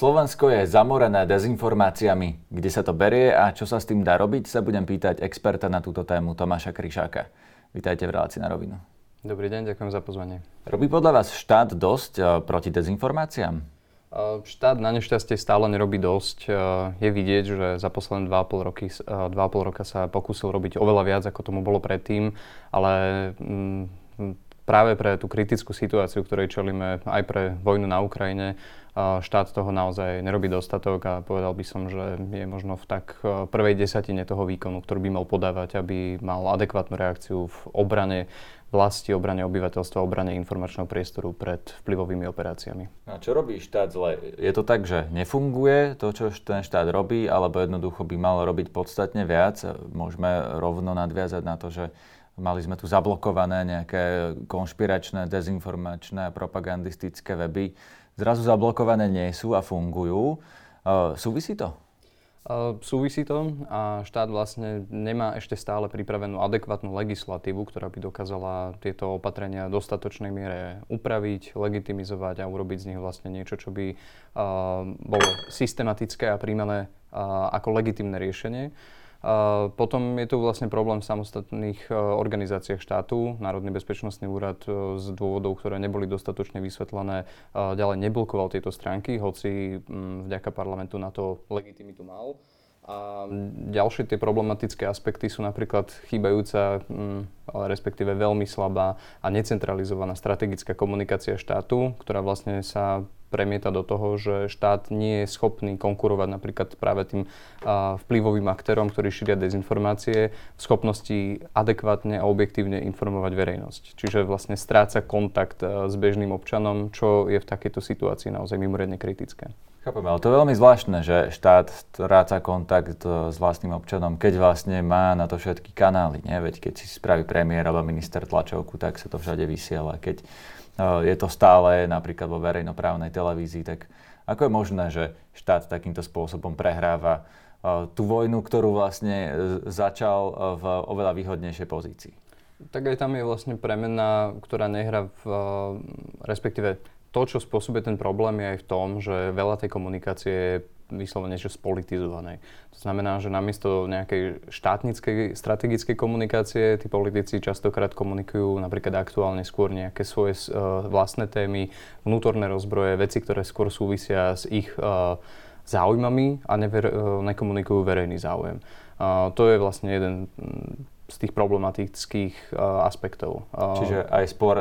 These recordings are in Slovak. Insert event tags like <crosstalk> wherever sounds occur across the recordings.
Slovensko je zamorené dezinformáciami. Kde sa to berie a čo sa s tým dá robiť, sa budem pýtať experta na túto tému Tomáša Kryšáka. Vítajte v relácii na rovinu. Dobrý deň, ďakujem za pozvanie. Robí podľa vás štát dosť eh, proti dezinformáciám? Eh, štát na nešťastie stále nerobí dosť. Eh, je vidieť, že za posledné 2,5, roky, 2,5 roka sa pokúsil robiť oveľa viac, ako tomu bolo predtým, ale mm, práve pre tú kritickú situáciu, ktorej čelíme aj pre vojnu na Ukrajine, štát toho naozaj nerobí dostatok a povedal by som, že je možno v tak e, prvej desatine toho výkonu, ktorý by mal podávať, aby mal adekvátnu reakciu v obrane vlasti, obrane obyvateľstva, obrane informačného priestoru pred vplyvovými operáciami. A čo robí štát zle? Je to tak, že nefunguje to, čo ten štát robí, alebo jednoducho by mal robiť podstatne viac? Môžeme rovno nadviazať na to, že mali sme tu zablokované nejaké konšpiračné, dezinformačné, propagandistické weby zrazu zablokované nie sú a fungujú. Uh, súvisí to? Uh, súvisí to a štát vlastne nemá ešte stále pripravenú adekvátnu legislatívu, ktorá by dokázala tieto opatrenia v dostatočnej miere upraviť, legitimizovať a urobiť z nich vlastne niečo, čo by uh, bolo systematické a príjmané ako legitimné riešenie. Potom je tu vlastne problém v samostatných e, organizáciách štátu. Národný bezpečnostný úrad e, z dôvodov, ktoré neboli dostatočne vysvetlené, e, ďalej neblokoval tieto stránky, hoci vďaka parlamentu na to legitimitu mal. A ďalšie tie problematické aspekty sú napríklad chýbajúca, respektíve veľmi slabá a necentralizovaná strategická komunikácia štátu, ktorá vlastne sa premieta do toho, že štát nie je schopný konkurovať napríklad práve tým vplyvovým aktérom, ktorí šíria dezinformácie, v schopnosti adekvátne a objektívne informovať verejnosť. Čiže vlastne stráca kontakt s bežným občanom, čo je v takejto situácii naozaj mimoriadne kritické. Chápem, ale to je veľmi zvláštne, že štát stráca kontakt s vlastným občanom, keď vlastne má na to všetky kanály. Nie? Veď keď si spraví premiér alebo minister tlačovku, tak sa to všade vysiela. Keď je to stále napríklad vo verejnoprávnej televízii, tak ako je možné, že štát takýmto spôsobom prehráva tú vojnu, ktorú vlastne e, začal e, v oveľa výhodnejšej pozícii? Tak aj tam je vlastne premena, ktorá nehrá v, e, respektíve to, čo spôsobuje ten problém, je aj v tom, že veľa tej komunikácie je vyslovene že spolitizovanej. To znamená, že namiesto nejakej štátnickej strategickej komunikácie, tí politici častokrát komunikujú napríklad aktuálne skôr nejaké svoje uh, vlastné témy, vnútorné rozbroje, veci, ktoré skôr súvisia s ich uh, záujmami a never, uh, nekomunikujú verejný záujem. Uh, to je vlastne jeden z tých problematických uh, aspektov. Uh, Čiže aj spor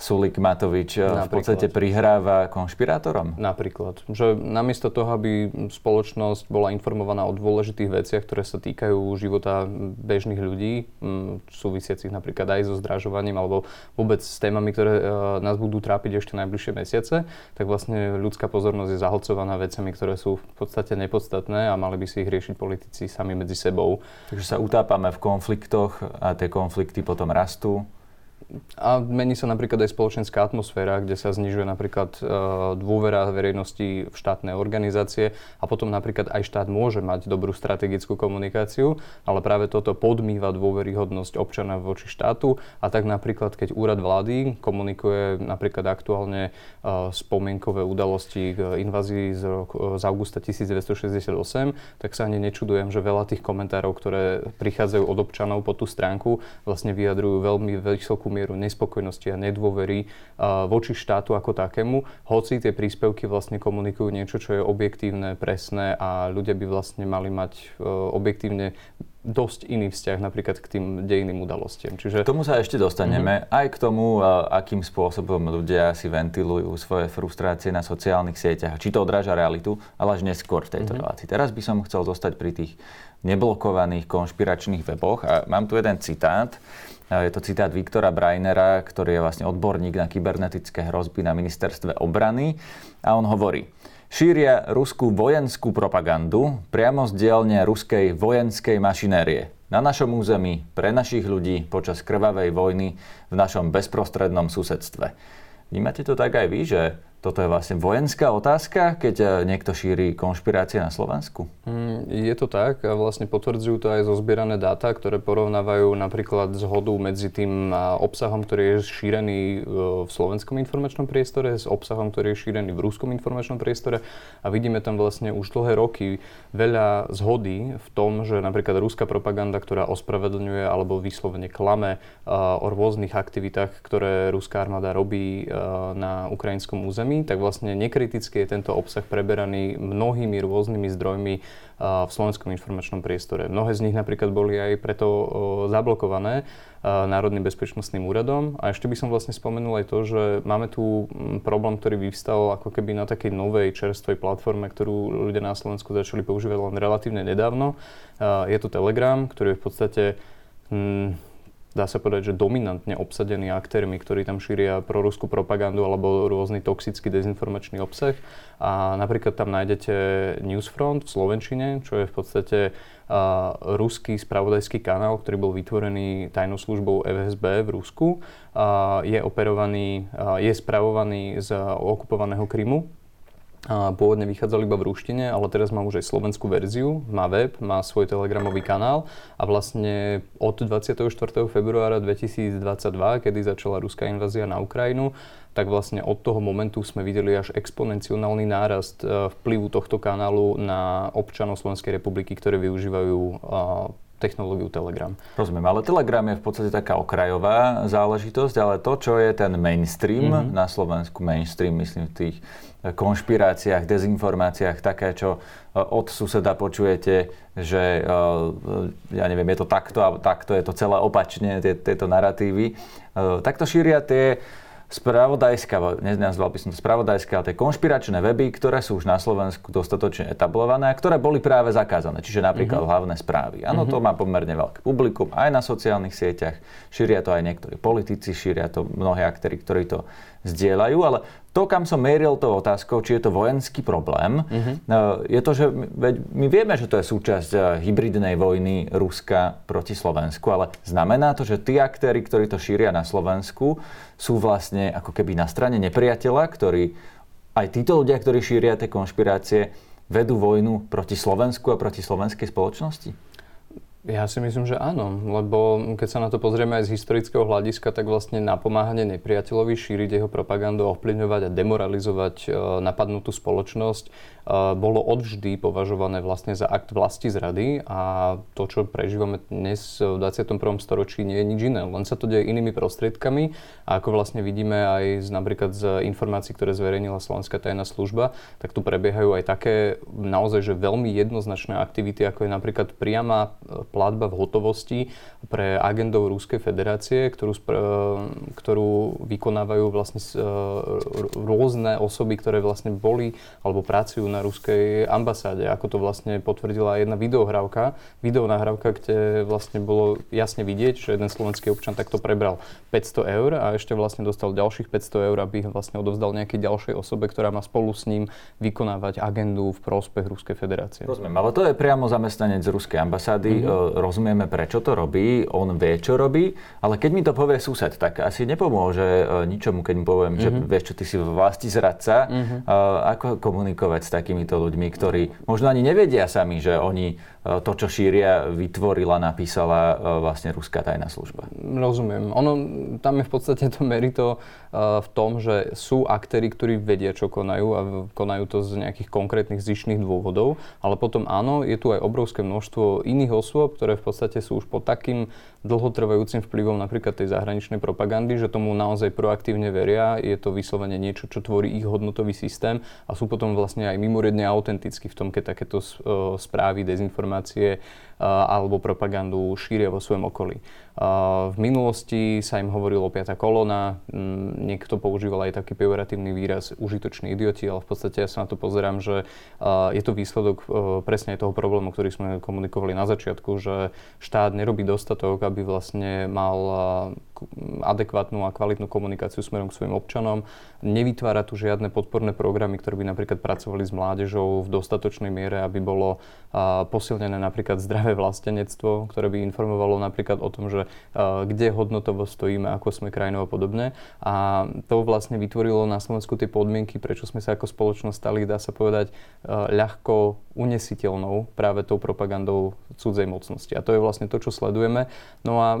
Sulik Matovič Napríklad. v podstate prihráva konšpirátorom? Napríklad. Že namiesto toho, aby spoločnosť bola informovaná o dôležitých veciach, ktoré sa týkajú života bežných ľudí, m, súvisiacich napríklad aj so zdražovaním alebo vôbec s témami, ktoré e, nás budú trápiť ešte najbližšie mesiace, tak vlastne ľudská pozornosť je zahlcovaná vecami, ktoré sú v podstate nepodstatné a mali by si ich riešiť politici sami medzi sebou. Takže sa utápame v konfliktoch a tie konflikty potom rastú a mení sa napríklad aj spoločenská atmosféra, kde sa znižuje napríklad e, dôvera verejnosti v štátne organizácie a potom napríklad aj štát môže mať dobrú strategickú komunikáciu, ale práve toto podmýva dôveryhodnosť občana voči štátu. A tak napríklad, keď úrad vlády komunikuje napríklad aktuálne e, spomienkové udalosti k invázii z, roku, z augusta 1968, tak sa ani nečudujem, že veľa tých komentárov, ktoré prichádzajú od občanov po tú stránku, vlastne vyjadrujú veľmi vysokú mieru nespokojnosti a nedôvery voči štátu ako takému, hoci tie príspevky vlastne komunikujú niečo, čo je objektívne, presné a ľudia by vlastne mali mať e, objektívne dosť iný vzťah napríklad k tým dejným udalostiam. Čiže... K tomu sa ešte dostaneme. Mm-hmm. Aj k tomu, akým spôsobom ľudia si ventilujú svoje frustrácie na sociálnych sieťach. Či to odráža realitu, ale až neskôr v tejto mm-hmm. relácii. Teraz by som chcel zostať pri tých neblokovaných konšpiračných weboch a mám tu jeden citát. Je to citát Viktora Brainera, ktorý je vlastne odborník na kybernetické hrozby na ministerstve obrany. A on hovorí, šíria ruskú vojenskú propagandu priamo z dielne ruskej vojenskej mašinérie na našom území, pre našich ľudí počas krvavej vojny v našom bezprostrednom susedstve. Vnímate to tak aj vy, že toto je vlastne vojenská otázka, keď e, niekto šíri konšpirácie na Slovensku? Mm, je to tak a vlastne potvrdzujú to aj zozbierané dáta, ktoré porovnávajú napríklad zhodu medzi tým obsahom, ktorý je šírený e, v slovenskom informačnom priestore s obsahom, ktorý je šírený v ruskom informačnom priestore a vidíme tam vlastne už dlhé roky veľa zhody v tom, že napríklad ruská propaganda, ktorá ospravedlňuje alebo vyslovene klame e, o rôznych aktivitách, ktoré ruská armáda robí na ukrajinskom území, zemi, tak vlastne nekriticky je tento obsah preberaný mnohými rôznymi zdrojmi v slovenskom informačnom priestore. Mnohé z nich napríklad boli aj preto zablokované Národným bezpečnostným úradom. A ešte by som vlastne spomenul aj to, že máme tu problém, ktorý vyvstal ako keby na takej novej čerstvej platforme, ktorú ľudia na Slovensku začali používať len relatívne nedávno. Je to Telegram, ktorý je v podstate dá sa povedať, že dominantne obsadení aktérmi, ktorí tam šíria proruskú propagandu alebo rôzny toxický dezinformačný obsah. A napríklad tam nájdete Newsfront v Slovenčine, čo je v podstate uh, ruský spravodajský kanál, ktorý bol vytvorený tajnou službou FSB v Rusku. Uh, je operovaný, uh, je spravovaný z okupovaného Krymu pôvodne vychádzal iba v ruštine, ale teraz má už aj slovenskú verziu, má web, má svoj telegramový kanál a vlastne od 24. februára 2022, kedy začala ruská invázia na Ukrajinu, tak vlastne od toho momentu sme videli až exponenciálny nárast e, vplyvu tohto kanálu na občanov Slovenskej republiky, ktorí využívajú technológiu Telegram. Rozumiem, ale Telegram je v podstate taká okrajová záležitosť, ale to, čo je ten mainstream mm-hmm. na Slovensku, mainstream myslím v tých konšpiráciách, dezinformáciách, také, čo e, od suseda počujete, že e, ja neviem, je to takto a takto je to celé opačne, tieto narratívy. Takto šíria tie spravodajská, nenazval by som to spravodajská, ale tie konšpiračné weby, ktoré sú už na Slovensku dostatočne etablované a ktoré boli práve zakázané. Čiže napríklad mm-hmm. hlavné správy. Áno, mm-hmm. to má pomerne veľké publikum aj na sociálnych sieťach. Šíria to aj niektorí politici, šíria to mnohí aktéry, ktorí to zdieľajú, ale to, kam som mieril tou otázkou, či je to vojenský problém, mm-hmm. je to, že my vieme, že to je súčasť eh, hybridnej vojny Ruska proti Slovensku, ale znamená to, že tí aktéry, ktorí to šíria na Slovensku, sú vlastne ako keby na strane nepriateľa, ktorí aj títo ľudia, ktorí šíria tie konšpirácie, vedú vojnu proti Slovensku a proti slovenskej spoločnosti? Ja si myslím, že áno, lebo keď sa na to pozrieme aj z historického hľadiska, tak vlastne napomáhanie nepriateľovi šíriť jeho propagandu, ovplyvňovať a demoralizovať e, napadnutú spoločnosť bolo odvždy považované vlastne za akt vlasti zrady a to, čo prežívame dnes v 21. storočí, nie je nič iné. Len sa to deje inými prostriedkami a ako vlastne vidíme aj z, napríklad z informácií, ktoré zverejnila Slovenská tajná služba, tak tu prebiehajú aj také naozaj že veľmi jednoznačné aktivity, ako je napríklad priama e, platba v hotovosti pre agendov Ruskej federácie, ktorú, e, ktorú vykonávajú vlastne e, rôzne osoby, ktoré vlastne boli alebo pracujú na ruskej ambasáde, ako to vlastne potvrdila jedna videohrávka, videonahrávka, kde vlastne bolo jasne vidieť, že jeden slovenský občan takto prebral 500 eur a ešte vlastne dostal ďalších 500 eur, aby vlastne odovzdal nejakej ďalšej osobe, ktorá má spolu s ním vykonávať agendu v prospech Ruskej federácie. Rozumiem, ale to je priamo zamestnanec z Ruskej ambasády. Mm-hmm. Rozumieme, prečo to robí, on vie, čo robí, ale keď mi to povie sused, tak asi nepomôže e, ničomu, keď mu poviem, mm-hmm. že mhm. vieš čo, ty si vlasti zradca, mm-hmm. ako komunikovať s takýmito ľuďmi, ktorí možno ani nevedia sami, že oni e, to, čo šíria, vytvorila, napísala vlastne ruská tajná služba. Rozumiem. Ono, tam je v podstate to merito v tom, že sú aktéry, ktorí vedia, čo konajú a konajú to z nejakých konkrétnych zišných dôvodov, ale potom áno, je tu aj obrovské množstvo iných osôb, ktoré v podstate sú už pod takým dlhotrvajúcim vplyvom napríklad tej zahraničnej propagandy, že tomu naozaj proaktívne veria, je to vyslovene niečo, čo tvorí ich hodnotový systém a sú potom vlastne aj mimoriadne autenticky v tom, keď takéto správy, dezinformácie alebo propagandu šíria vo svojom okolí. V minulosti sa im hovorilo piata kolona, niekto používal aj taký pejoratívny výraz užitoční idioti, ale v podstate ja sa na to pozerám, že je to výsledok presne aj toho problému, ktorý sme komunikovali na začiatku, že štát nerobí dostatok, aby vlastne mal adekvátnu a kvalitnú komunikáciu smerom k svojim občanom. Nevytvára tu žiadne podporné programy, ktoré by napríklad pracovali s mládežou v dostatočnej miere, aby bolo posilnené napríklad zdravé vlastenectvo, ktoré by informovalo napríklad o tom, že kde hodnotovo stojíme, ako sme krajinou a podobne. A to vlastne vytvorilo na Slovensku tie podmienky, prečo sme sa ako spoločnosť stali, dá sa povedať, ľahko unesiteľnou práve tou propagandou cudzej mocnosti. A to je vlastne to, čo sledujeme. No a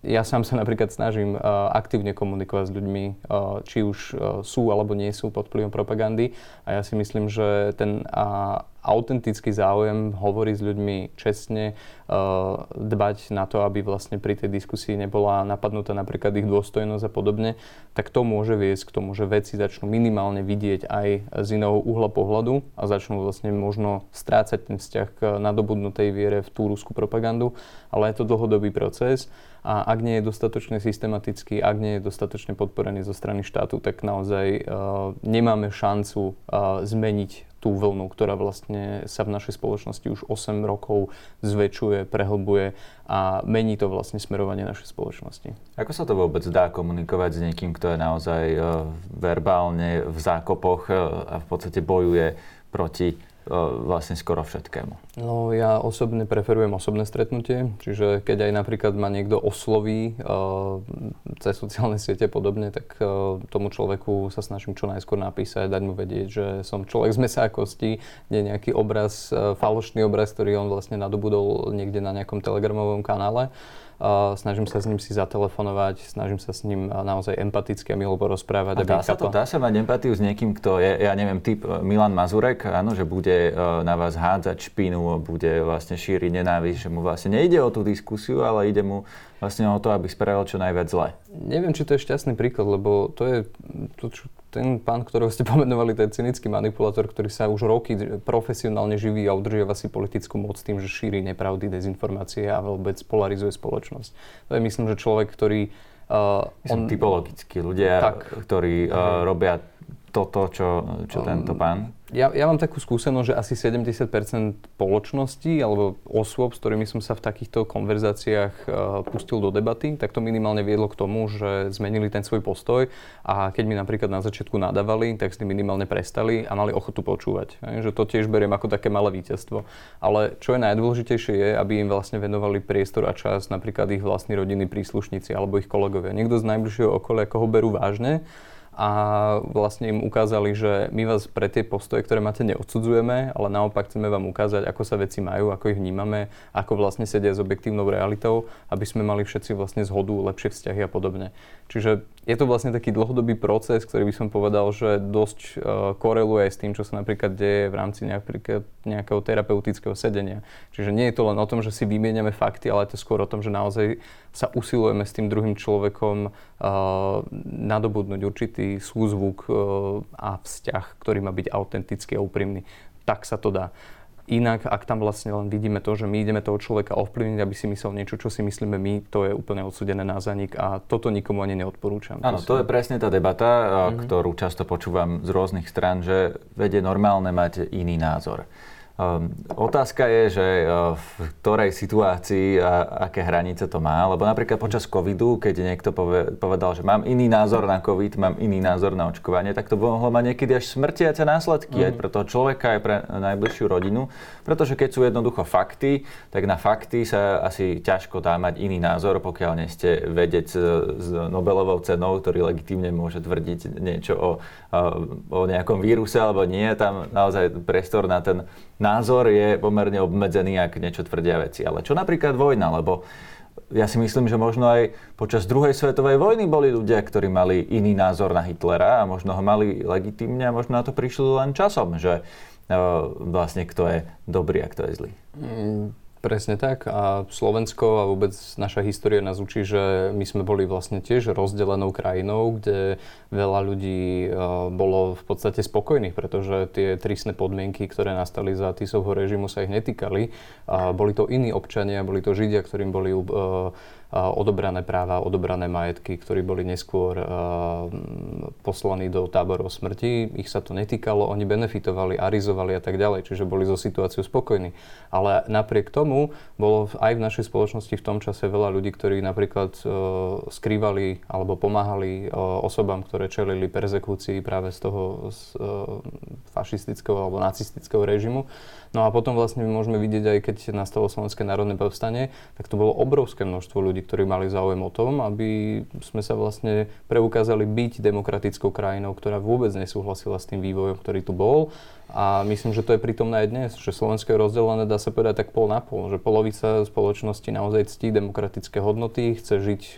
ja sám sa napríklad snažím uh, aktívne komunikovať s ľuďmi, uh, či už uh, sú alebo nie sú pod vplyvom propagandy. A ja si myslím, že ten uh, autentický záujem hovoriť s ľuďmi čestne, uh, dbať na to, aby vlastne pri tej diskusii nebola napadnutá napríklad ich dôstojnosť a podobne, tak to môže viesť k tomu, že veci začnú minimálne vidieť aj z iného uhla pohľadu a začnú vlastne možno strácať ten vzťah k nadobudnutej viere v tú ruskú propagandu, ale je to dlhodobý proces a ak nie je dostatočne systematický, ak nie je dostatočne podporený zo strany štátu, tak naozaj uh, nemáme šancu uh, zmeniť tú vlnu, ktorá vlastne sa v našej spoločnosti už 8 rokov zväčšuje, prehlbuje a mení to vlastne smerovanie našej spoločnosti. Ako sa to vôbec dá komunikovať s niekým, kto je naozaj uh, verbálne v zákopoch uh, a v podstate bojuje proti vlastne skoro všetkému? No ja osobne preferujem osobné stretnutie, čiže keď aj napríklad ma niekto osloví uh, cez sociálne siete podobne, tak uh, tomu človeku sa snažím čo najskôr napísať, dať mu vedieť, že som človek z mesa a kosti, nie nejaký obraz, uh, falošný obraz, ktorý on vlastne nadobudol niekde na nejakom telegramovom kanále snažím sa s ním si zatelefonovať, snažím sa s ním naozaj empaticky a milo porozprávať. A dá, sa to, dá sa mať empatiu s niekým, kto je, ja neviem, typ e, Milan Mazurek, áno, že bude e, na vás hádzať špinu, bude vlastne šíriť nenávisť, že mu vlastne nejde o tú diskusiu, ale ide mu vlastne o to, aby spravil čo najviac zle. Neviem, či to je šťastný príklad, lebo to je to, čo ten pán, ktorého ste <laughs> pomenovali, ten cynický manipulátor, ktorý sa už roky profesionálne živí a udržiava si politickú moc tým, že šíri nepravdy, dezinformácie a vôbec polarizuje spoločnosť. To je myslím, že človek, ktorý... Uh, on... typologickí ľudia, tak. ktorí uh, robia toto, čo, čo um, tento pán? Ja, ja mám takú skúsenosť, že asi 70% spoločnosti alebo osôb, s ktorými som sa v takýchto konverzáciách uh, pustil do debaty, tak to minimálne viedlo k tomu, že zmenili ten svoj postoj a keď mi napríklad na začiatku nadávali, tak s tým minimálne prestali a mali ochotu počúvať. Aj, že to tiež beriem ako také malé víťazstvo. Ale čo je najdôležitejšie je, aby im vlastne venovali priestor a čas napríklad ich vlastní rodiny príslušníci alebo ich kolegovia. Niekto z najbližšieho okolia, koho berú vážne, a vlastne im ukázali, že my vás pre tie postoje, ktoré máte, neodsudzujeme, ale naopak chceme vám ukázať, ako sa veci majú, ako ich vnímame, ako vlastne sedia s objektívnou realitou, aby sme mali všetci vlastne zhodu, lepšie vzťahy a podobne. Čiže je to vlastne taký dlhodobý proces, ktorý by som povedal, že dosť uh, koreluje s tým, čo sa napríklad deje v rámci napríklad nejakého terapeutického sedenia. Čiže nie je to len o tom, že si vymieňame fakty, ale je to skôr o tom, že naozaj sa usilujeme s tým druhým človekom uh, nadobudnúť určitý súzvuk e, a vzťah, ktorý má byť autentický a úprimný. Tak sa to dá. Inak, ak tam vlastne len vidíme to, že my ideme toho človeka ovplyvniť, aby si myslel niečo, čo si myslíme my, to je úplne odsudené na zanik a toto nikomu ani neodporúčam. Áno, to je presne tá debata, mm-hmm. ktorú často počúvam z rôznych stran, že vedie normálne mať iný názor. Um, otázka je, že uh, v ktorej situácii a aké hranice to má, lebo napríklad počas covidu, keď niekto povedal, že mám iný názor na covid, mám iný názor na očkovanie, tak to mohlo mať niekedy až smrtiace následky mm. aj pre toho človeka, aj pre najbližšiu rodinu, pretože keď sú jednoducho fakty, tak na fakty sa asi ťažko dá mať iný názor, pokiaľ nie ste vedec s Nobelovou cenou, ktorý legitímne môže tvrdiť niečo o, o nejakom víruse alebo nie, tam naozaj priestor na ten názor je pomerne obmedzený, ak niečo tvrdia veci. Ale čo napríklad vojna, lebo ja si myslím, že možno aj počas druhej svetovej vojny boli ľudia, ktorí mali iný názor na Hitlera a možno ho mali legitímne a možno na to prišli len časom, že uh, vlastne kto je dobrý a kto je zlý. Mm, Presne tak a Slovensko a vôbec naša história nás učí, že my sme boli vlastne tiež rozdelenou krajinou, kde veľa ľudí bolo v podstate spokojných, pretože tie tristné podmienky, ktoré nastali za Tisovho režimu sa ich netýkali. A boli to iní občania, boli to Židia, ktorým boli odobrané práva, odobrané majetky, ktorí boli neskôr poslaní do táborov smrti. Ich sa to netýkalo, oni benefitovali, arizovali a tak ďalej, čiže boli zo situáciou spokojní. Ale napriek tomu bolo aj v našej spoločnosti v tom čase veľa ľudí, ktorí napríklad skrývali alebo pomáhali osobám, ktoré čelili perzekúcii práve z toho z, fašistického alebo nacistického režimu. No a potom vlastne môžeme vidieť aj keď nastalo Slovenské národné povstanie, tak to bolo obrovské množstvo ľudí, ktorí mali záujem o tom, aby sme sa vlastne preukázali byť demokratickou krajinou, ktorá vôbec nesúhlasila s tým vývojom, ktorý tu bol a myslím, že to je prítomné aj dnes, že Slovensko je rozdelené, dá sa povedať, tak pol na pol. Že polovica spoločnosti naozaj ctí demokratické hodnoty, chce žiť e,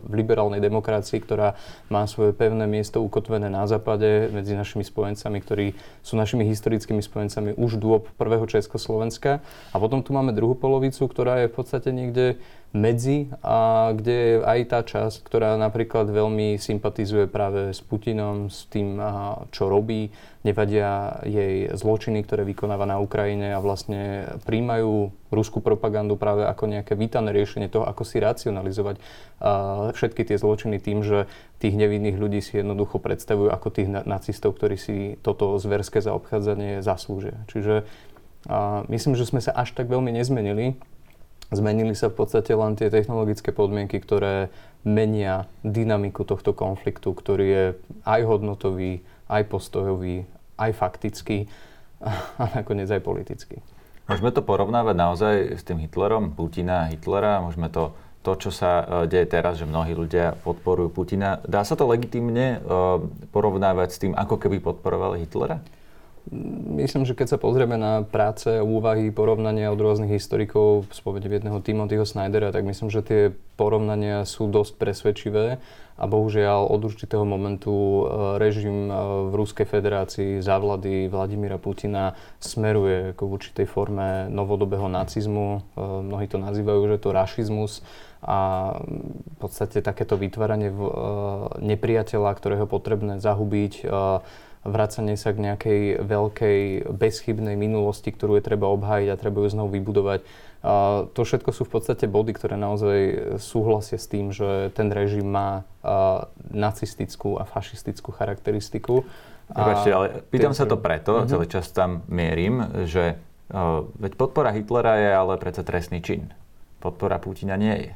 v liberálnej demokracii, ktorá má svoje pevné miesto ukotvené na západe medzi našimi spojencami, ktorí sú našimi historickými spojencami už dôb prvého Československa. A potom tu máme druhú polovicu, ktorá je v podstate niekde medzi a kde je aj tá časť, ktorá napríklad veľmi sympatizuje práve s Putinom, s tým, čo robí, nevadia jej zločiny, ktoré vykonáva na Ukrajine a vlastne príjmajú ruskú propagandu práve ako nejaké vítané riešenie toho, ako si racionalizovať všetky tie zločiny tým, že tých nevinných ľudí si jednoducho predstavujú ako tých nacistov, ktorí si toto zverské zaobchádzanie zaslúžia. Čiže myslím, že sme sa až tak veľmi nezmenili Zmenili sa v podstate len tie technologické podmienky, ktoré menia dynamiku tohto konfliktu, ktorý je aj hodnotový, aj postojový, aj faktický a nakoniec aj politický. Môžeme to porovnávať naozaj s tým Hitlerom, Putina, Hitlera, môžeme to to, čo sa e, deje teraz, že mnohí ľudia podporujú Putina. Dá sa to legitimne e, porovnávať s tým, ako keby podporovali Hitlera? Myslím, že keď sa pozrieme na práce, úvahy, porovnania od rôznych historikov, spovedie jedného Timothyho Snydera, tak myslím, že tie porovnania sú dosť presvedčivé a bohužiaľ od určitého momentu e, režim e, v Ruskej federácii za vlády Vladimíra Putina smeruje k určitej forme novodobého nacizmu. E, mnohí to nazývajú, že to rašizmus a v podstate takéto vytváranie nepriateľa, ktorého potrebné zahubiť, vracanie sa k nejakej veľkej, bezchybnej minulosti, ktorú je treba obhájiť a treba ju znovu vybudovať. A to všetko sú v podstate body, ktoré naozaj súhlasia s tým, že ten režim má nacistickú a fašistickú charakteristiku. Prepačte, ale pýtam sa to preto, uh-huh. celý čas tam mierim, že uh, veď podpora Hitlera je ale predsa trestný čin. Podpora Putina nie je.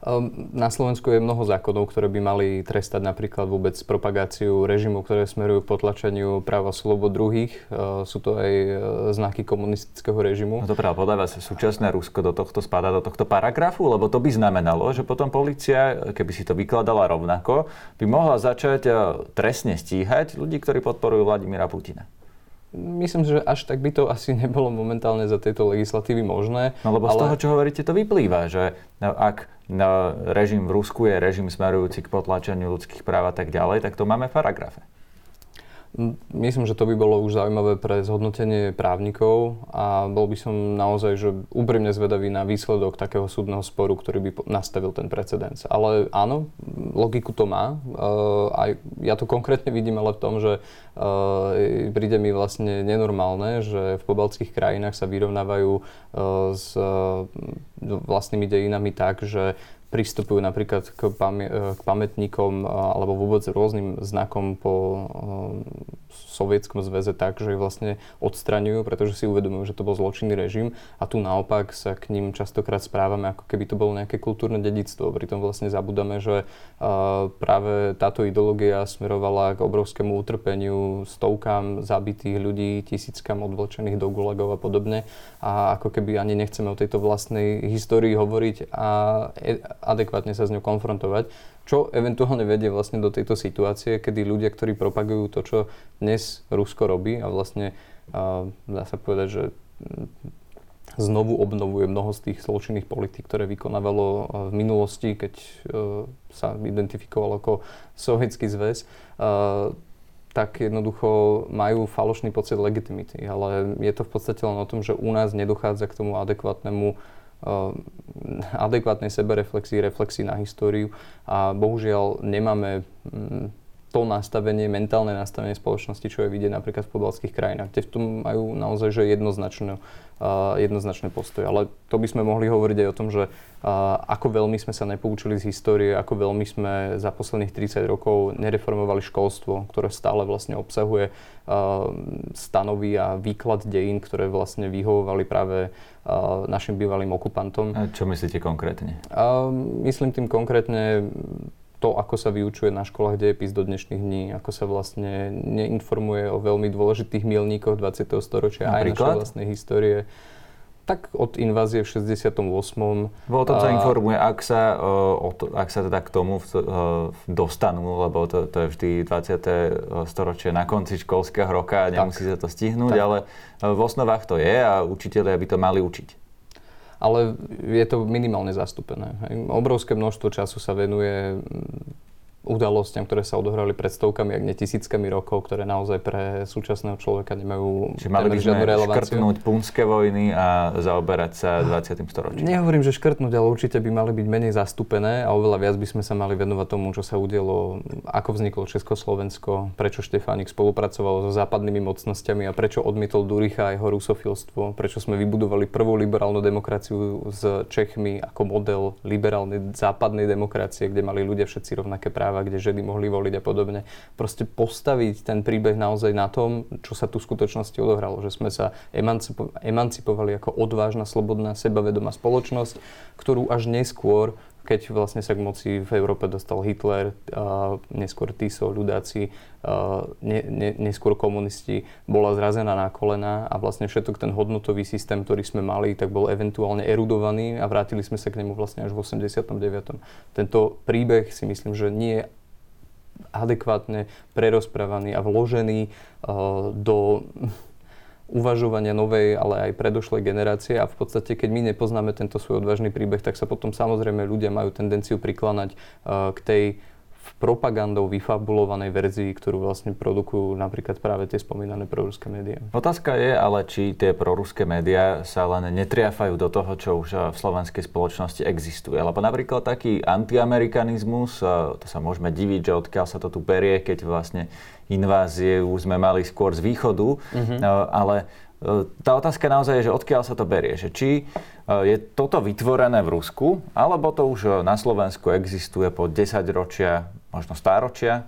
Ehm, na Slovensku je mnoho zákonov, ktoré by mali trestať napríklad vôbec propagáciu režimu, ktoré smerujú potlačeniu práva slobod druhých. Ehm, sú to aj e, znaky komunistického režimu. No to podľa vás súčasné Rusko do tohto spadá do tohto paragrafu? Lebo to by znamenalo, že potom policia, keby si to vykladala rovnako, by mohla začať e, trestne stíhať ľudí, ktorí podporujú Vladimíra Putina. Myslím, že až tak by to asi nebolo momentálne za tejto legislatívy možné. No lebo ale... z toho, čo hovoríte, to vyplýva, že ak režim v Rusku je režim smerujúci k potlačeniu ľudských práv a tak ďalej, tak to máme v paragrafe. Myslím, že to by bolo už zaujímavé pre zhodnotenie právnikov a bol by som naozaj že úprimne zvedavý na výsledok takého súdneho sporu, ktorý by nastavil ten precedens. Ale áno, logiku to má. Uh, aj ja to konkrétne vidím ale v tom, že uh, príde mi vlastne nenormálne, že v pobaltských krajinách sa vyrovnávajú uh, s vlastnými dejinami tak, že pristupujú napríklad k, pamä- k pamätníkom alebo vôbec rôznym znakom po Sovietskom zväze tak, že ich vlastne odstraňujú, pretože si uvedomujú, že to bol zločinný režim a tu naopak sa k ním častokrát správame, ako keby to bolo nejaké kultúrne dedictvo. Pritom vlastne zabudáme, že práve táto ideológia smerovala k obrovskému utrpeniu, stovkám zabitých ľudí, tisíckam odvlčených do gulagov a podobne. A ako keby ani nechceme o tejto vlastnej histórii hovoriť a e, adekvátne sa s ňou konfrontovať čo eventuálne vedie vlastne do tejto situácie, kedy ľudia, ktorí propagujú to, čo dnes Rusko robí a vlastne uh, dá sa povedať, že znovu obnovuje mnoho z tých zločinných politík, ktoré vykonávalo v minulosti, keď uh, sa identifikovalo ako Sovietský zväz, tak jednoducho majú falošný pocit legitimity. Ale je to v podstate len o tom, že u nás nedochádza k tomu adekvátnemu adekvátnej sebereflexii, reflexii na históriu. A bohužiaľ nemáme mm, to nastavenie, mentálne nastavenie spoločnosti, čo je vidieť napríklad v pobalských krajinách, kde v tom majú naozaj že jednoznačné, uh, jednoznačné postoje. Ale to by sme mohli hovoriť aj o tom, že uh, ako veľmi sme sa nepoučili z histórie, ako veľmi sme za posledných 30 rokov nereformovali školstvo, ktoré stále vlastne obsahuje uh, stanovy a výklad dejín, ktoré vlastne vyhovovali práve našim bývalým okupantom. A čo myslíte konkrétne? myslím tým konkrétne to, ako sa vyučuje na školách dejepis do dnešných dní, ako sa vlastne neinformuje o veľmi dôležitých milníkoch 20. storočia Napríklad? aj našej vlastnej histórie. Tak od invázie v 68. Bolo to, sa informuje, ak sa, o to, ak sa teda k tomu dostanú, lebo to, to je vždy 20. storočie na konci školského roka a nemusí tak. sa to stihnúť, tak. ale v osnovách to je a učiteľia by to mali učiť ale je to minimálne zastúpené. Obrovské množstvo času sa venuje udalostiam, ktoré sa odohrali pred stovkami, ak nie tisíckami rokov, ktoré naozaj pre súčasného človeka nemajú Čiže mali by sme škrtnúť punské vojny a zaoberať sa 20. storočím. Nehovorím, že škrtnúť, ale určite by mali byť menej zastúpené a oveľa viac by sme sa mali venovať tomu, čo sa udialo, ako vzniklo Československo, prečo Štefánik spolupracoval so západnými mocnosťami a prečo odmietol Duricha a jeho rusofilstvo, prečo sme vybudovali prvú liberálnu demokraciu s Čechmi ako model liberálnej západnej demokracie, kde mali ľudia všetci rovnaké práva práva, kde ženy mohli voliť a podobne. Proste postaviť ten príbeh naozaj na tom, čo sa tu v skutočnosti odohralo. Že sme sa emancipo- emancipovali ako odvážna, slobodná, sebavedomá spoločnosť, ktorú až neskôr keď vlastne sa k moci v Európe dostal Hitler, a neskôr Tiso, ľudáci, a ne, ne, neskôr komunisti, bola zrazená na kolena a vlastne všetok ten hodnotový systém, ktorý sme mali, tak bol eventuálne erudovaný a vrátili sme sa k nemu vlastne až v 89. Tento príbeh si myslím, že nie je adekvátne prerozprávaný a vložený uh, do uvažovania novej, ale aj predošlej generácie a v podstate, keď my nepoznáme tento svoj odvážny príbeh, tak sa potom samozrejme ľudia majú tendenciu priklanať uh, k tej propagandou vyfabulovanej verzii, ktorú vlastne produkujú napríklad práve tie spomínané proruské médiá. Otázka je ale, či tie proruské médiá sa len netriafajú do toho, čo už v slovenskej spoločnosti existuje. Lebo napríklad taký antiamerikanizmus, to sa môžeme diviť, že odkiaľ sa to tu berie, keď vlastne invázie už sme mali skôr z východu, mm-hmm. ale e, tá otázka naozaj je, že odkiaľ sa to berie. Že či e, je toto vytvorené v Rusku, alebo to už na Slovensku existuje po 10 ročia možno stáročia?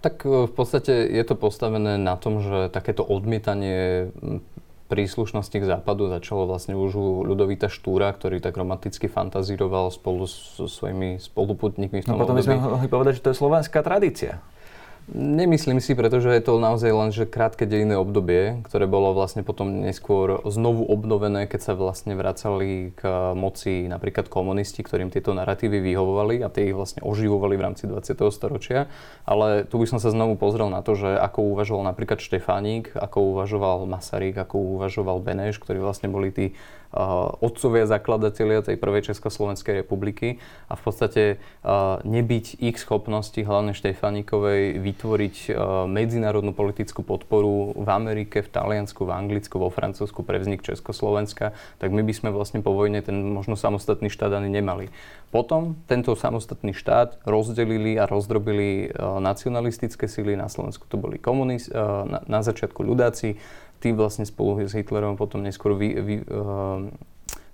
Tak v podstate je to postavené na tom, že takéto odmietanie príslušnosti k západu začalo vlastne už u Ľudovita Štúra, ktorý tak romanticky fantazíroval spolu so svojimi spoluputníkmi v tom No potom by sme mohli povedať, že to je slovenská tradícia. Nemyslím si, pretože je to naozaj len že krátke dejné obdobie, ktoré bolo vlastne potom neskôr znovu obnovené, keď sa vlastne vracali k moci napríklad komunisti, ktorým tieto narratívy vyhovovali a tie ich vlastne oživovali v rámci 20. storočia. Ale tu by som sa znovu pozrel na to, že ako uvažoval napríklad Štefánik, ako uvažoval Masaryk, ako uvažoval Beneš, ktorí vlastne boli tí otcovia zakladatelia tej prvej Československej republiky a v podstate nebyť ich schopnosti, hlavne Štefanikovej, vytvoriť medzinárodnú politickú podporu v Amerike, v Taliansku, v Anglicku, vo Francúzsku pre vznik Československa, tak my by sme vlastne po vojne ten možno samostatný štát ani nemali. Potom tento samostatný štát rozdelili a rozdrobili nacionalistické síly. Na Slovensku to boli komunist, na, na začiatku ľudáci, tí vlastne spolu s Hitlerom potom neskôr vy, vy, uh,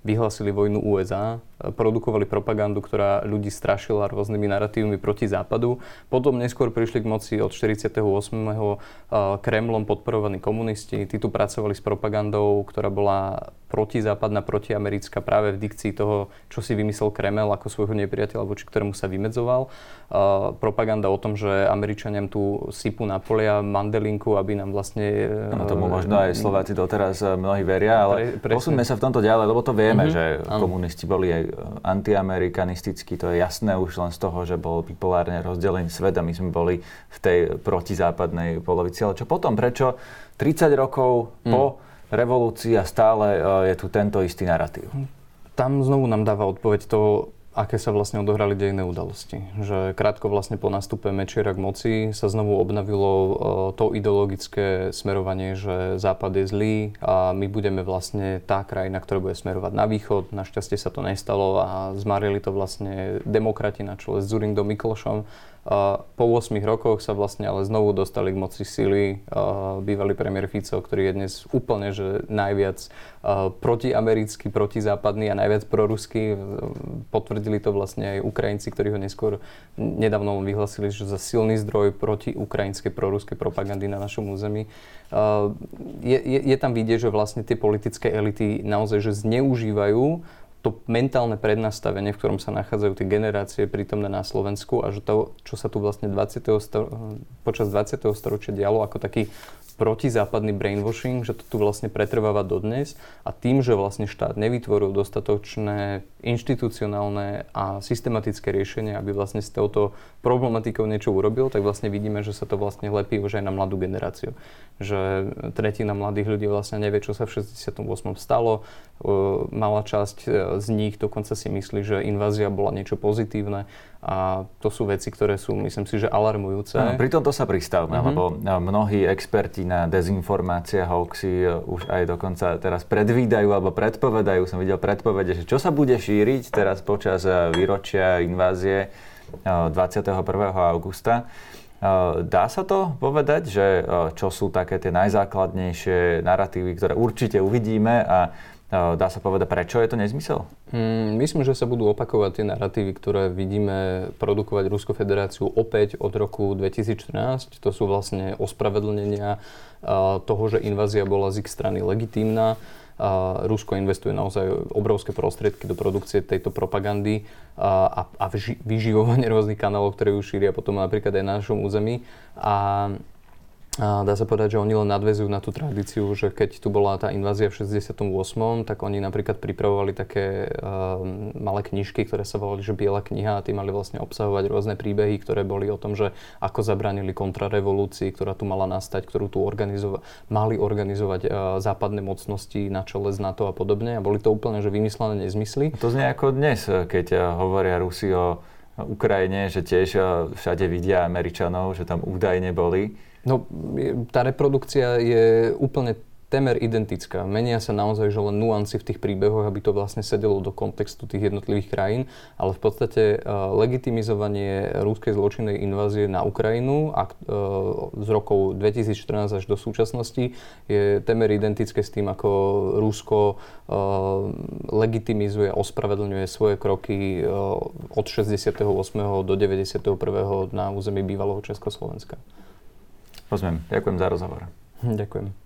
vyhlasili vojnu USA, produkovali propagandu, ktorá ľudí strašila rôznymi narratívmi proti západu. Potom neskôr prišli k moci od 48. Kremlom podporovaní komunisti. Tí tu pracovali s propagandou, ktorá bola protizápadná, protiamerická práve v dikcii toho, čo si vymyslel Kreml ako svojho nepriateľa, voči ktorému sa vymedzoval. propaganda o tom, že Američaniam tu sypú na polia mandelinku, aby nám vlastne... No tomu možno aj Slováci doteraz mnohí veria, ale pre, posuňme sa v tomto ďalej, lebo to vieme vieme, mm-hmm. že ano. komunisti boli aj antiamerikanistickí, to je jasné už len z toho, že bol bipolárne rozdelený svet a my sme boli v tej protizápadnej polovici. Ale čo potom? Prečo 30 rokov mm. po revolúcii a stále e, je tu tento istý narratív? Tam znovu nám dáva odpoveď to, aké sa vlastne odohrali dejné udalosti. Že krátko vlastne po nástupe Mečiera k moci sa znovu obnavilo uh, to ideologické smerovanie, že Západ je zlý a my budeme vlastne tá krajina, ktorá bude smerovať na východ. Našťastie sa to nestalo a zmarili to vlastne demokrati na čele s Zurindom Miklošom po 8 rokoch sa vlastne ale znovu dostali k moci sily bývalý premiér Fico, ktorý je dnes úplne že najviac protiamerický, protizápadný a najviac proruský. Potvrdili to vlastne aj Ukrajinci, ktorí ho neskôr nedávno vyhlasili, že za silný zdroj proti ukrajinskej proruskej propagandy na našom území. Je, je, je tam vidieť, že vlastne tie politické elity naozaj že zneužívajú to mentálne prednastavenie, v ktorom sa nachádzajú tie generácie prítomné na Slovensku a že to, čo sa tu vlastne 20. Stor- počas 20. storočia dialo ako taký protizápadný brainwashing, že to tu vlastne pretrváva dodnes a tým, že vlastne štát nevytvoril dostatočné inštitucionálne a systematické riešenie, aby vlastne s touto problematikou niečo urobil, tak vlastne vidíme, že sa to vlastne lepí už aj na mladú generáciu. Že tretina mladých ľudí vlastne nevie, čo sa v 68. stalo. Malá časť z nich dokonca si myslí, že invázia bola niečo pozitívne a to sú veci, ktoré sú, myslím si, že alarmujúce. No, pri tomto sa pristavme, mm-hmm. lebo mnohí experti na dezinformácie hoaxy e, už aj dokonca teraz predvídajú alebo predpovedajú, som videl predpovede, že čo sa bude šíriť teraz počas e, výročia invázie 21. E, augusta. Dá sa to povedať, že čo sú také tie najzákladnejšie narratívy, ktoré určite uvidíme a Dá sa povedať, prečo je to nezmysel? Hmm, myslím, že sa budú opakovať tie narratívy, ktoré vidíme produkovať Ruskú federáciu opäť od roku 2014. To sú vlastne ospravedlnenia toho, že invázia bola z ich strany legitímna. Rusko investuje naozaj obrovské prostriedky do produkcie tejto propagandy a, a vyživovanie <laughs> rôznych kanálov, ktoré ju šíria potom napríklad aj na našom území. A a dá sa povedať, že oni len nadvezujú na tú tradíciu, že keď tu bola tá invázia v 68., tak oni napríklad pripravovali také uh, malé knižky, ktoré sa volali, že Biela kniha a tí mali vlastne obsahovať rôzne príbehy, ktoré boli o tom, že ako zabránili kontrarevolúcii, ktorá tu mala nastať, ktorú tu organizova- mali organizovať uh, západné mocnosti na čele z NATO a podobne. A boli to úplne že vymyslené nezmysly. To znie ako dnes, keď uh, hovoria Rusi o Ukrajine, že tiež všade vidia Američanov, že tam údajne boli No, tá reprodukcia je úplne temer identická. Menia sa naozaj že len nuancy v tých príbehoch, aby to vlastne sedelo do kontextu tých jednotlivých krajín, ale v podstate uh, legitimizovanie rúskej zločinnej invázie na Ukrajinu a, uh, z rokov 2014 až do súčasnosti je temer identické s tým, ako Rusko uh, legitimizuje, ospravedlňuje svoje kroky uh, od 68. do 91. na území bývalého Československa. Rozumiem. Ďakujem za rozhovor. Ďakujem.